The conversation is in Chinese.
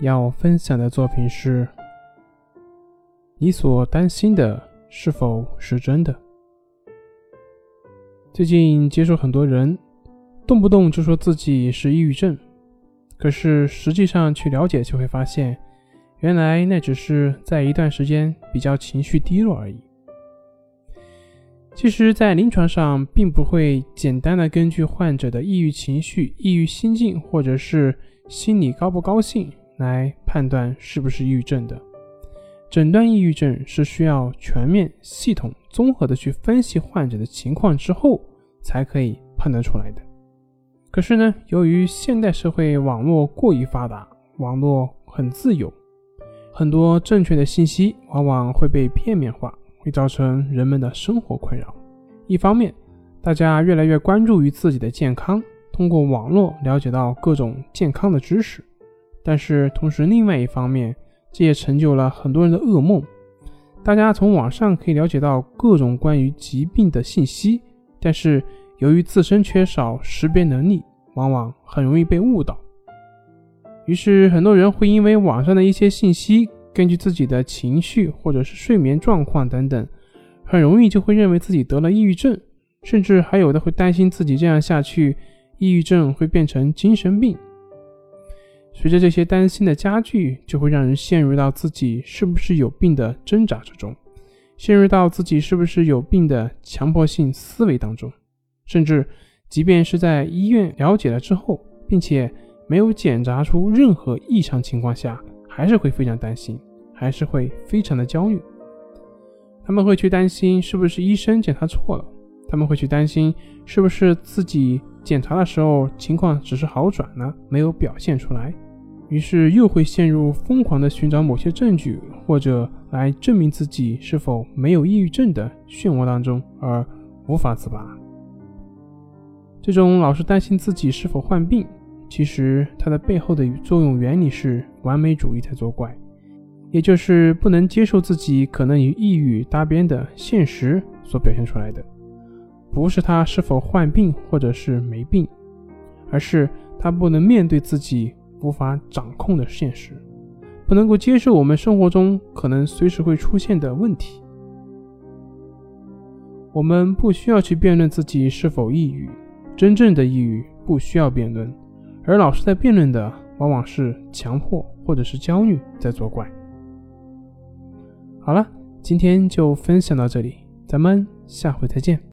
要分享的作品是：你所担心的是否是真的？最近接触很多人，动不动就说自己是抑郁症，可是实际上去了解就会发现，原来那只是在一段时间比较情绪低落而已。其实，在临床上，并不会简单的根据患者的抑郁情绪、抑郁心境，或者是心里高不高兴来判断是不是抑郁症的。诊断抑郁症是需要全面、系统、综合的去分析患者的情况之后，才可以判断出来的。可是呢，由于现代社会网络过于发达，网络很自由，很多正确的信息往往会被片面化。会造成人们的生活困扰。一方面，大家越来越关注于自己的健康，通过网络了解到各种健康的知识；但是同时，另外一方面，这也成就了很多人的噩梦。大家从网上可以了解到各种关于疾病的信息，但是由于自身缺少识别能力，往往很容易被误导。于是，很多人会因为网上的一些信息。根据自己的情绪或者是睡眠状况等等，很容易就会认为自己得了抑郁症，甚至还有的会担心自己这样下去，抑郁症会变成精神病。随着这些担心的加剧，就会让人陷入到自己是不是有病的挣扎之中，陷入到自己是不是有病的强迫性思维当中，甚至即便是在医院了解了之后，并且没有检查出任何异常情况下。还是会非常担心，还是会非常的焦虑。他们会去担心是不是医生检查错了，他们会去担心是不是自己检查的时候情况只是好转了，没有表现出来，于是又会陷入疯狂的寻找某些证据，或者来证明自己是否没有抑郁症的漩涡当中而无法自拔。这种老是担心自己是否患病。其实它的背后的作用原理是完美主义在作怪，也就是不能接受自己可能与抑郁搭边的现实所表现出来的，不是他是否患病或者是没病，而是他不能面对自己无法掌控的现实，不能够接受我们生活中可能随时会出现的问题。我们不需要去辩论自己是否抑郁，真正的抑郁不需要辩论。而老是在辩论的，往往是强迫或者是焦虑在作怪。好了，今天就分享到这里，咱们下回再见。